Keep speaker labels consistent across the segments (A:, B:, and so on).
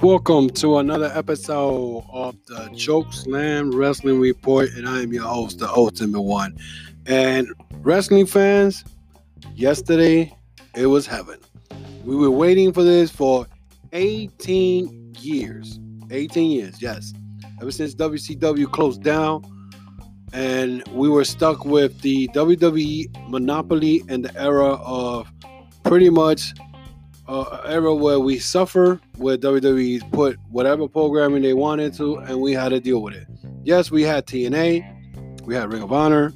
A: Welcome to another episode of the Choke Slam Wrestling Report, and I am your host, the Ultimate One. And wrestling fans, yesterday it was heaven. We were waiting for this for 18 years. 18 years, yes. Ever since WCW closed down, and we were stuck with the WWE monopoly and the era of pretty much uh, era where we suffer, where WWE put whatever programming they wanted to, and we had to deal with it. Yes, we had TNA, we had Ring of Honor,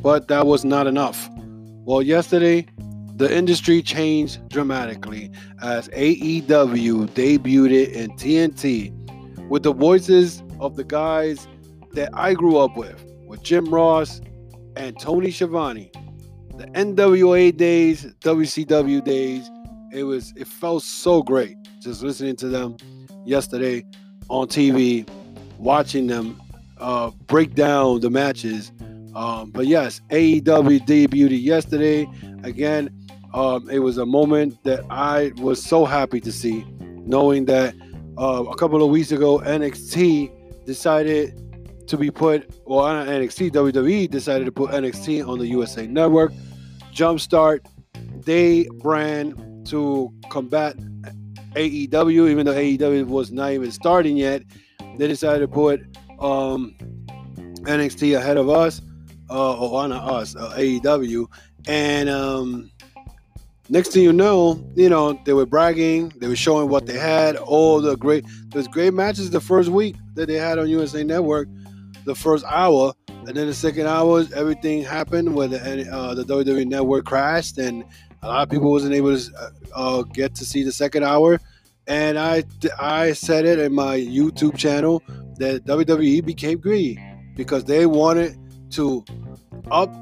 A: but that was not enough. Well, yesterday, the industry changed dramatically as AEW debuted it in TNT with the voices of the guys that I grew up with, with Jim Ross and Tony Schiavone. The NWA days, WCW days, it was it felt so great just listening to them yesterday on TV, watching them uh, break down the matches. Um, but yes, AEW debuted yesterday. Again, um, it was a moment that I was so happy to see, knowing that uh, a couple of weeks ago NXT decided to be put, well, not NXT, WWE decided to put NXT on the USA Network. Jumpstart, they brand to combat AEW, even though AEW was not even starting yet. They decided to put um, NXT ahead of us, uh, or not us, uh, AEW. And um, next thing you know, you know, they were bragging, they were showing what they had, all the great, there's great matches the first week that they had on USA Network, the first hour. And then the second hour, everything happened where the, uh, the WWE Network crashed and a lot of people wasn't able to uh, uh, get to see the second hour, and I I said it in my YouTube channel that WWE became greedy because they wanted to up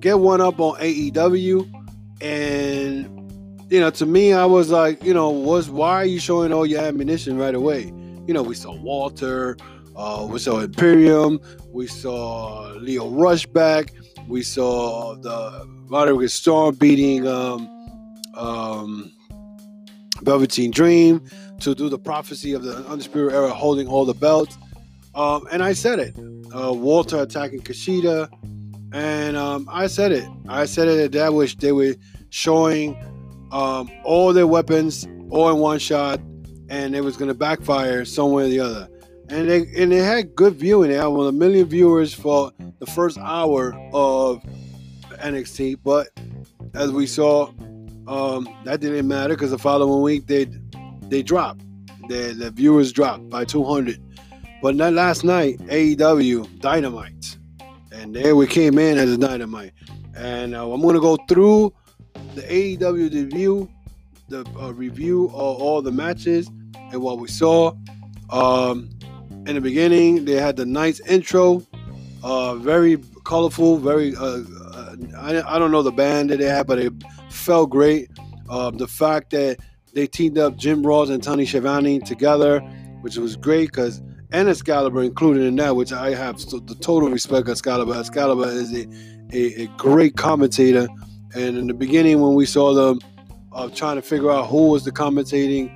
A: get one up on AEW, and you know to me I was like you know was why are you showing all your ammunition right away? You know we saw Walter, uh, we saw Imperium, we saw Lio Rush back, we saw the Roderick Strong beating um, um, Velveteen Dream to do the prophecy of the Undisputed Era holding all the belts. Um, and I said it. Uh, Walter attacking Kushida. And um, I said it. I said it that wish they were showing um, all their weapons all in one shot, and it was going to backfire somewhere or the other. And they and they had good viewing. They had one a million viewers for the first hour of NXT, but as we saw, um, that didn't matter because the following week they they dropped. The, the viewers dropped by 200. But not last night, AEW Dynamite, and there we came in as a Dynamite. And uh, I'm to go through the AEW review, the uh, review of all the matches and what we saw. Um, in the beginning, they had the nice intro, uh, very colorful, very uh, I, I don't know the band that they had, but it felt great. Uh, the fact that they teamed up Jim Ross and Tony Schiavone together, which was great because and Excalibur included in that, which I have the total respect of Excalibur. Excalibur is a, a, a, great commentator. And in the beginning, when we saw them uh, trying to figure out who was the commentating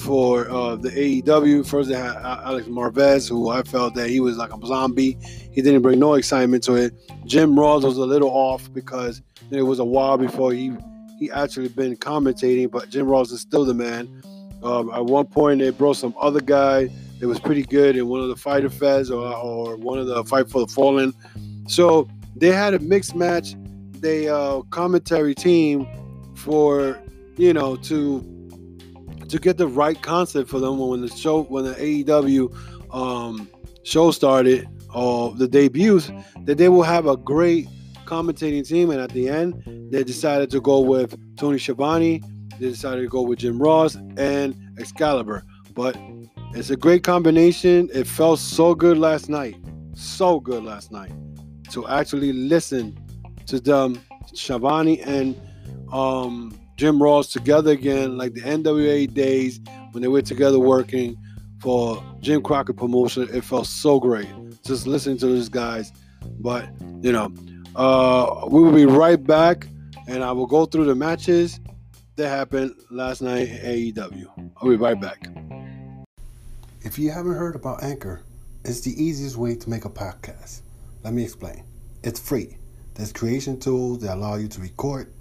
A: for uh, the AEW, first they had Alex Marvez, who I felt that he was like a zombie. He didn't bring no excitement to it. Jim Ross was a little off because it was a while before he he actually been commentating, but Jim Ross is still the man. Um, at one point, they brought some other guy that was pretty good in one of the Fyter Fests or, or one of the Fight for the Fallen. So they had a mixed match. They uh, commentary team for you know to to get the right concept for them when the show when the AEW um, show started or the debuts that they will have a great commentating team. And at the end they decided to go with Tony Schiavone they decided to go with Jim Ross and Excalibur. But it's a great combination. It felt so good last night. So good last night to actually listen to them Schiavone and um, Jim Ross together again, like the NWA days when they were together working for Jim Crockett Promotion. It felt so great just listening to these guys. But you know, uh, we will be right back, and I will go through the matches that happened last night in AEW. I'll be right back.
B: If you haven't heard about Anchor, it's the easiest way to make a podcast. Let me explain. It's free. There's creation tools that allow you to record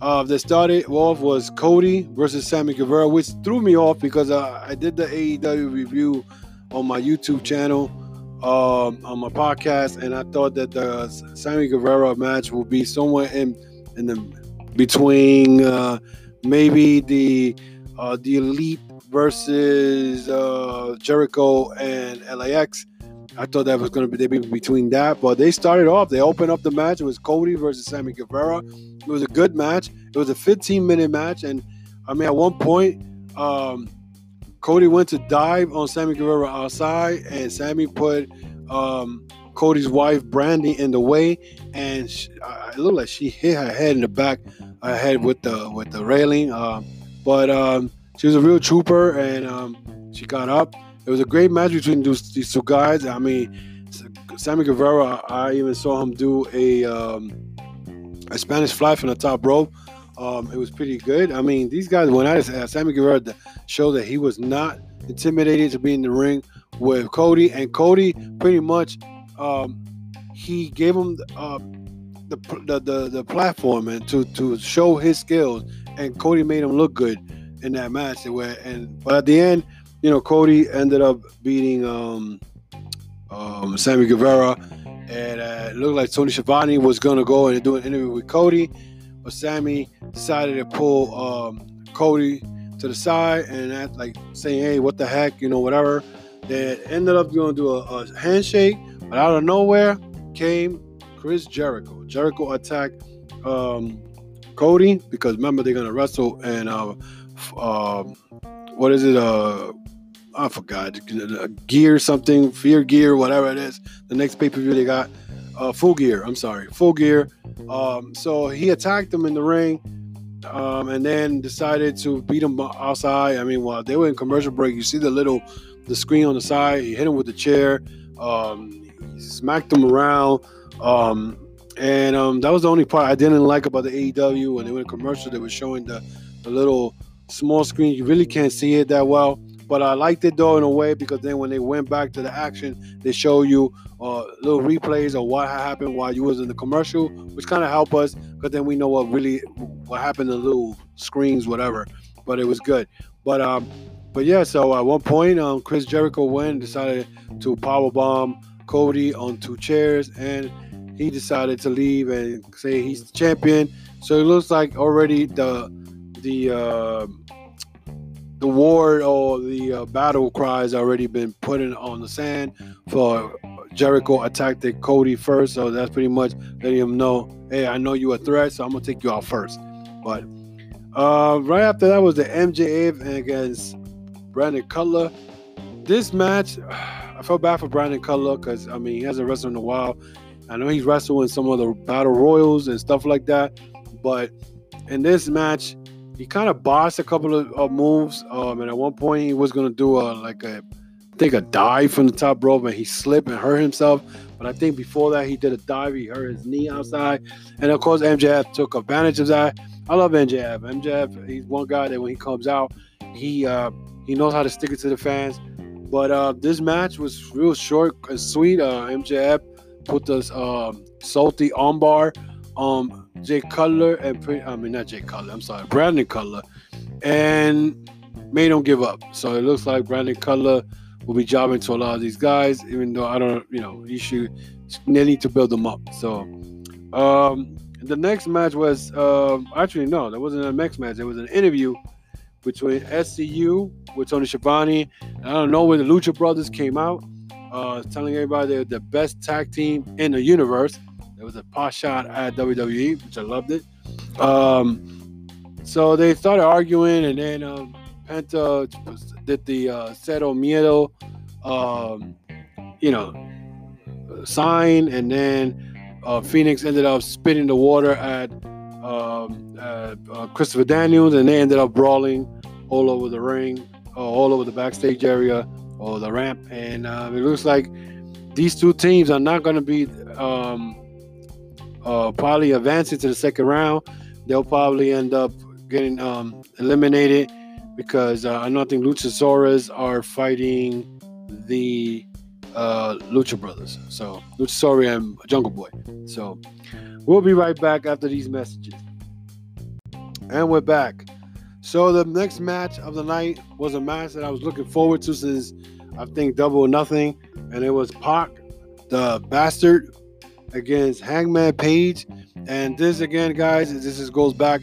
A: uh, that started off was Cody versus Sammy Guevara, which threw me off because uh, I did the AEW review on my YouTube channel, um, on my podcast, and I thought that the Sammy Guevara match will be somewhere in in the between uh, maybe the uh, the Elite versus uh, Jericho and LAX. I thought that was going to be between that, but they started off. They opened up the match. It was Cody versus Sammy Guevara. It was a good match. It was a 15 minute match, and I mean at one point, um, Cody went to dive on Sammy Guevara outside, and Sammy put um, Cody's wife Brandi in the way, and she, uh, it looked like she hit her head in the back, her head with the with the railing. Uh, but um, she was a real trooper, and um, she got up. It was a great match between these, these two guys. I mean, Sammy Guevara, I even saw him do a um, a Spanish fly from the top rope. Um, it was pretty good. I mean, these guys, when I uh, Sammy Guevara showed that he was not intimidated to be in the ring with Cody, and Cody pretty much um, he gave him uh, the, the, the the platform and to to show his skills, and Cody made him look good in that match. And but at the end, you know, Cody ended up beating um, um, Sammy Guevara, and uh, it looked like Tony Schiavone was gonna go and do an interview with Cody, but Sammy decided to pull um, Cody to the side and act like saying, "Hey, what the heck?" You know, whatever. They ended up going to do a, a handshake, but out of nowhere came Chris Jericho. Jericho attacked um, Cody because remember they're gonna wrestle and uh, uh, what is it? Uh, I forgot. Gear something, Fear Gear, whatever it is. The next pay per view they got, uh, Full Gear. I'm sorry, Full Gear. Um, so he attacked him in the ring, um, and then decided to beat him outside. I mean, while they were in commercial break, you see the little the screen on the side. He hit him with the chair. Um, he smacked him around. Um, and um, that was the only part I didn't like about the AEW when they went commercial. They were showing the, the little small screen. You really can't see it that well. But I liked it though in a way because then when they went back to the action, they show you uh, little replays of what happened while you was in the commercial, which kind of help us because then we know what really what happened to the little screens, whatever. But it was good. But um, but yeah. So at one point, um, Chris Jericho went decided to power bomb Cody on two chairs, and he decided to leave and say he's the champion. So it looks like already the the uh, the war or the uh, battle has already been put in on the sand for Jericho attacked the Cody first, so that's pretty much letting him know, hey, I know you're a threat, so I'm gonna take you out first. But uh, right after that was the MJF against Brandon Cutler. This match, I felt bad for Brandon Cutler because I mean he hasn't wrestled in a while. I know he's wrestled in some of the battle royals and stuff like that, but in this match, he kind of bossed a couple of, of moves. Um, and at one point, he was gonna do a like a, I think a dive from the top rope, and he slipped and hurt himself. But I think before that, he did a dive. He hurt his knee outside, and of course, MJF took advantage of that. I love MJF. MJF, he's one guy that when he comes out, he uh, he knows how to stick it to the fans. But uh, this match was real short and sweet. Uh, MJF put this um, salty armbar um Jay Cutler and I mean not Jay Cutler, I'm sorry, Brandon Cutler, and made him give up. So it looks like Brandon Cutler will be jobbing to a lot of these guys, even though I don't, you know, you should they need to build them up. So um the next match was uh, actually no, that wasn't a next match. It was an interview between SCU with Tony Schiavone. I don't know where the Lucha Brothers came out, uh, telling everybody they're the best tag team in the universe. It was a pot shot at WWE, which I loved it. Um, so they started arguing, and then um, Penta did the uh, Cero Miedo, um, you know, sign, and then uh, Fénix ended up spitting the water at, um, uh, Christopher Daniels, and they ended up brawling all over the ring, uh, all over the backstage area or the ramp, and um, it looks like these two teams are not going to be um, uh, probably advancing to the second round. They'll probably end up getting um, eliminated because uh, I don't think Luchasaurus are fighting the uh, Lucha Brothers. So Luchasaurus and Jungle Boy. So we'll be right back after these messages. And we're back. So the next match of the night was a match that I was looking forward to since I think double nothing, and it was Pac, the bastard, against Hangman Page. And this again, guys, this is, goes back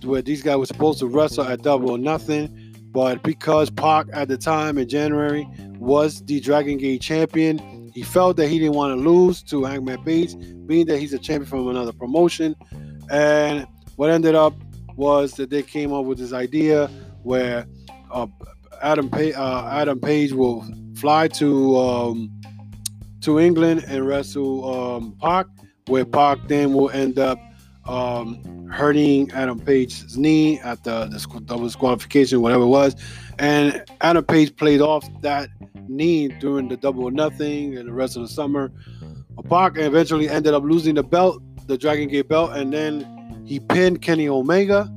A: to where these guys were supposed to wrestle at double or nothing, but because Pac at the time in January was the Dragon Gate champion, he felt that he didn't want to lose to Hangman Page, being that he's a champion from another promotion. And what ended up was that they came up with this idea where uh, Adam Page, uh, Adam Page will fly to um, to England and wrestle um, Pac, where Pac then will end up um, hurting Adam Page's knee at the, the double disqualification, whatever it was. And Adam Page played off that knee during the double or nothing and the rest of the summer. Pac eventually ended up losing the belt, the Dragon Gate belt, and then he pinned Kenny Omega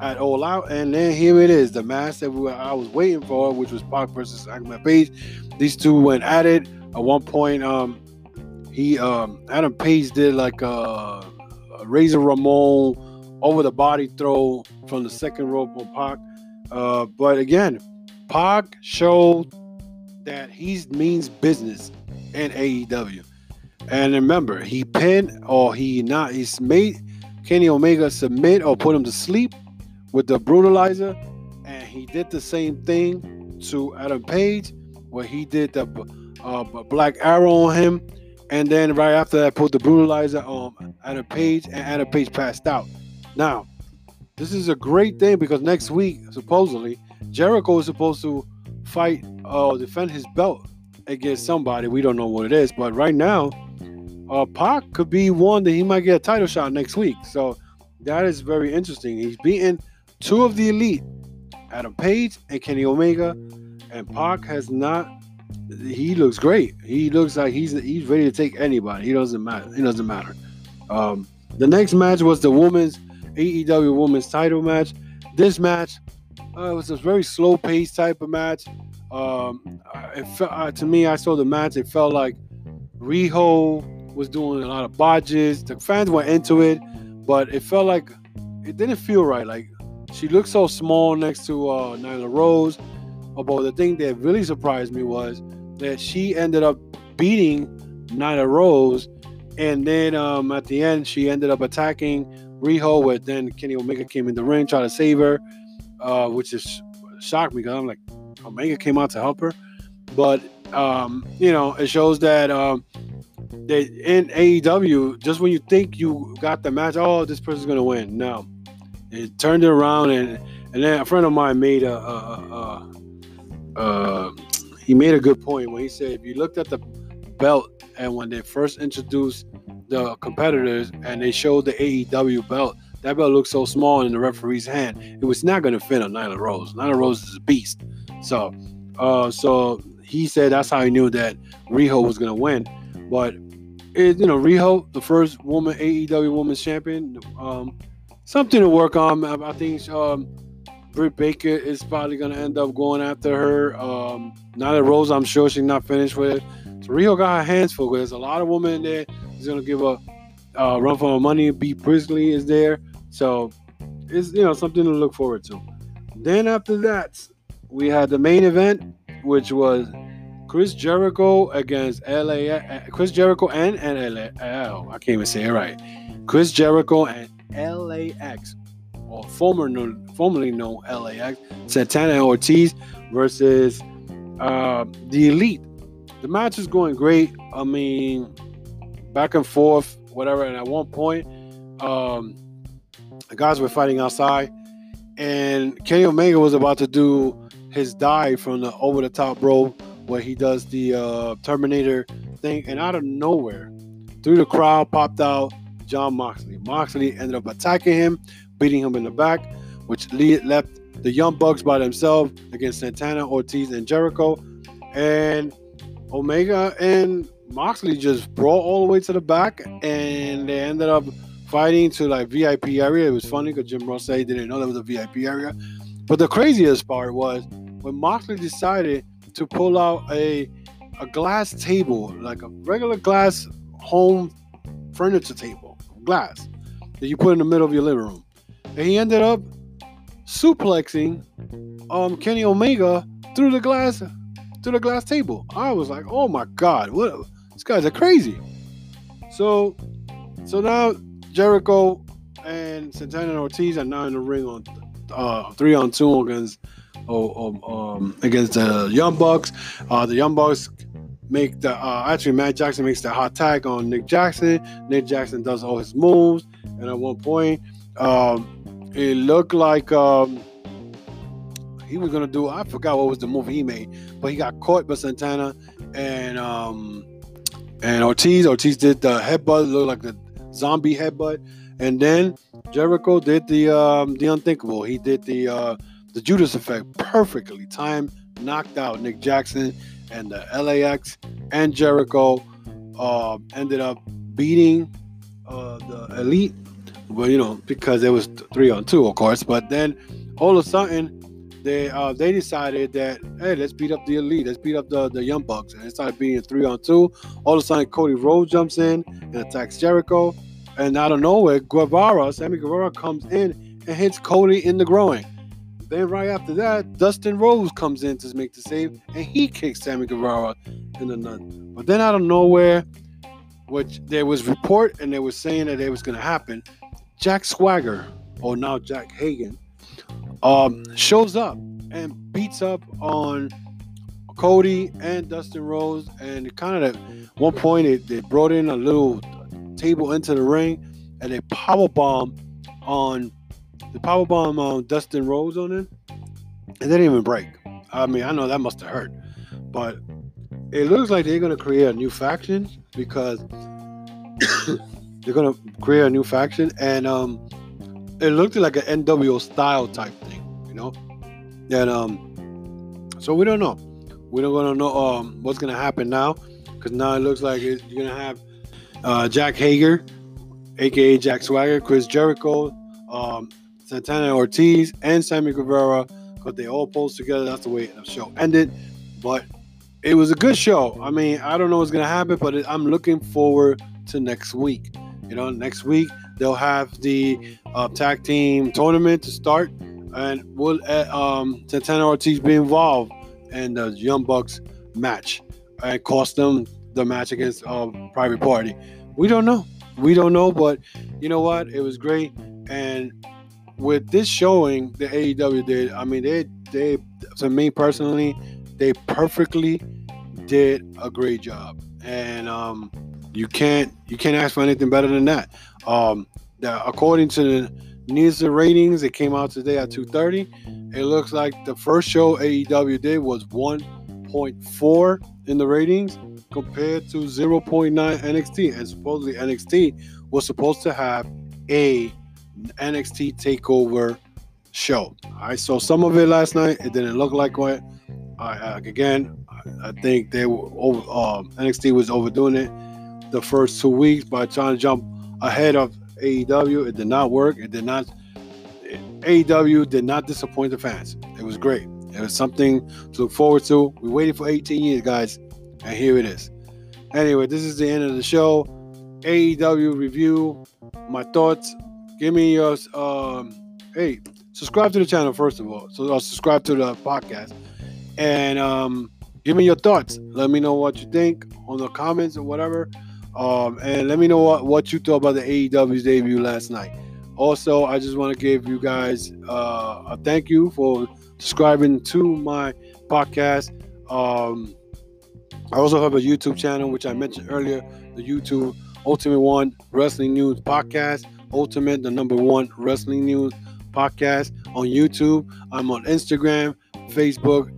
A: at All Out. And then here it is, the match that we were, I was waiting for, which was Pac versus Hangman Page. These two went at it. At one point, um, he um, Adam Page did like a Razor Ramon over the body throw from the second rope on Pac. Uh, but again, Pac showed that he means business in AEW. And remember, he pinned or he not he's made Kenny Omega submit or put him to sleep with the brutalizer, and he did the same thing to Adam Page, where he did the uh, black arrow on him and then right after that, put the brutalizer on Adam Page, and Adam Page passed out. Now, this is a great thing because next week, supposedly, Jericho is supposed to fight or uh, defend his belt against somebody. We don't know what it is, but right now, uh, Pac could be one that he might get a title shot next week. So that is very interesting. He's beaten two of the elite, Adam Page and Kenny Omega, and Pac has not he looks great. He looks like he's he's ready to take anybody. He doesn't matter. He doesn't matter. Um, the next match was the women's AEW Women's Title match. This match uh, was a very slow paced type of match. Um, it felt, uh, to me, I saw the match. It felt like Riho was doing a lot of bodges. The fans were into it, but it felt like it didn't feel right. Like she looked so small next to uh, Nyla Rose. But the thing that really surprised me was that she ended up beating Nyla Rose, and then um, at the end she ended up attacking Riho. Where then Kenny Omega came in the ring, try to save her, uh, which is shocked me because I'm like, Omega came out to help her, but um, you know it shows that um, that in AEW, just when you think you got the match, oh, this person's gonna win. No, it turned it around, and and then a friend of mine made a, a, a, a he made a good point when he said if you looked at the belt and when they first introduced the competitors and they showed the AEW belt, that belt looked so small in the referee's hand, it was not going to fit on Nyla Rose. Nyla Rose is a beast. So, uh, so he said that's how he knew that Riho was going to win. But it, you know, Riho, the first woman AEW Women's Champion, um, something to work on. I, I think um, Britt Baker is probably going to end up going after her. Um, Nyla Rose, I'm sure she's not finished with it. So Riho got her hands full. There's a lot of women in there. He's going to give a uh, run for her money. Bea Priestley is there. So it's, you know, something to look forward to. Then after that, we had the main event, which was Chris Jericho against LA. Uh, Chris Jericho and, and LA. Oh, I can't even say it right. Chris Jericho and LAX or former formerly known LAX, Santana Ortiz versus uh, the Elite. The match is going great. I mean, back and forth, whatever. And at one point, um, the guys were fighting outside, and Kenny Omega was about to do his dive from the over the top rope where he does the uh, Terminator thing, and out of nowhere, through the crowd popped out John Moxley. Moxley ended up attacking him, beating him in the back, which left the Young Bucks by themselves against Santana, Ortiz, and Jericho. And Omega and Moxley just brought all the way to the back, and they ended up fighting to like VIP area. It was funny because Jim Ross said he didn't know there was a VIP area. But the craziest part was when Moxley decided to pull out a a glass table, like a regular glass home furniture table, glass that you put in the middle of your living room. And he ended up suplexing um, Kenny Omega through the glass to the glass table. I was like, oh my god, what these guys are crazy. So so now Jericho and Santana and Ortiz are now in the ring on uh, three on two against um, um, against the Young Bucks. Uh, the Young Bucks make the uh, actually Matt Jackson makes the hot tag on Nick Jackson. Nick Jackson does all his moves, and at one point, um, it looked like um, he was gonna do. I forgot what was the move he made, but he got caught by Santana and um, and Ortiz. Ortiz did the headbutt, looked like the zombie headbutt, and then Jericho did the um, the unthinkable. He did the uh, the Judas effect perfectly. Time knocked out Nick Jackson and the LAX and Jericho uh, ended up beating uh, the Elite. Well, you know, because it was three on two, of course. But then all of a sudden, they uh, they decided that hey, let's beat up the Elite, let's beat up the, the Young Bucks, and it started being three on two. All of a sudden, Cody Rhodes jumps in and attacks Jericho, and out of nowhere, Guevara, Sammy Guevara comes in and hits Cody in the groin. Then right after that, Dustin Rhodes comes in to make the save, and he kicks Sammy Guevara in the nut. But then out of nowhere, which there was report and they were saying that it was going to happen, Jack Swagger, or now Jack Hager, um, shows up and beats up on Cody and Dustin Rhodes. And kind of at one point, it, they brought in a little table into the ring and they power bomb on the power bomb on Dustin Rhodes on it, they didn't even break. I mean, I know that must have hurt, but it looks like they're gonna create a new faction because they're gonna create a new faction, and um, it looked like an NWO style type thing, you know. And um, so we don't know. We don't gonna know um what's gonna happen now, because now it looks like you're gonna have uh, Jack Hager, aka Jack Swagger, Chris Jericho, um, Santana Ortiz, and Sammy Guevara because they all posed together. That's the way the show ended. But it was a good show. I mean, I don't know what's gonna happen, but it, I'm looking forward to next week. You know, next week they'll have the uh, tag team tournament to start, and will uh, um, Santana Ortiz be involved in the Young Bucks match and cost them the match against uh, Private Party. We don't know. We don't know, but you know what? It was great, and with this showing the AEW did, I mean, they they to me personally, they perfectly did a great job, and um, you can't you can't ask for anything better than that. Um, the, according to the Nielsen ratings, it came out today at 2:30. It looks like the first show AEW did was 1.4 in the ratings compared to 0.9 NXT, and supposedly NXT was supposed to have a NXT Takeover show. I saw some of it last night. It didn't look like what. I, again, I think they were over, um, NXT was overdoing it the first two weeks by trying to jump ahead of AEW. It did not work. It did not. AEW did not disappoint the fans. It was great. It was something to look forward to. We waited for 18 years, guys, and here it is. Anyway, this is the end of the show. AEW review. My thoughts give me your um, hey, subscribe to the channel first of all. So I'll uh, subscribe to the podcast and um, give me your thoughts. Let me know what you think on the comments or whatever. Um, and let me know what, what you thought about the AEW's debut last night. Also, I just want to give you guys uh, a thank you for subscribing to my podcast. Um, I also have a YouTube channel, which I mentioned earlier, the YouTube Ultimate One Wrestling News Podcast. Ultimate, the number one wrestling news podcast on YouTube. I'm on Instagram, Facebook,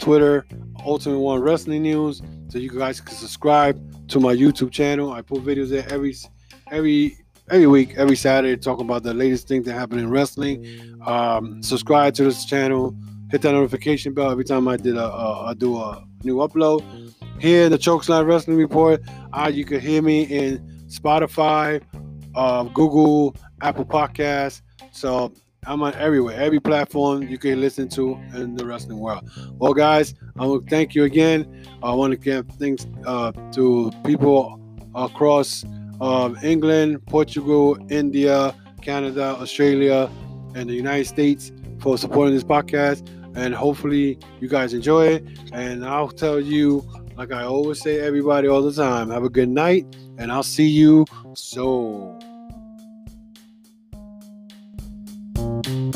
A: Twitter, Ultimate One Wrestling News. So you guys can subscribe to my YouTube channel. I put videos there every every every week, every Saturday, talking about the latest things that happen in wrestling. Um, subscribe to this channel. Hit that notification bell every time I did a, a I do a new upload. Here, in the Chokeslam Wrestling Report. Uh, you can hear me in Spotify, uh, Google, Apple Podcasts. So I'm on everywhere, every platform you can listen to in the wrestling world. Well, guys, I want to thank you again. I want to give thanks uh, to people across uh, England, Portugal, India, Canada, Australia, and the United States for supporting this podcast. And hopefully, you guys enjoy it. And I'll tell you, like I always say, everybody all the time, have a good night, and I'll see you so. Thank you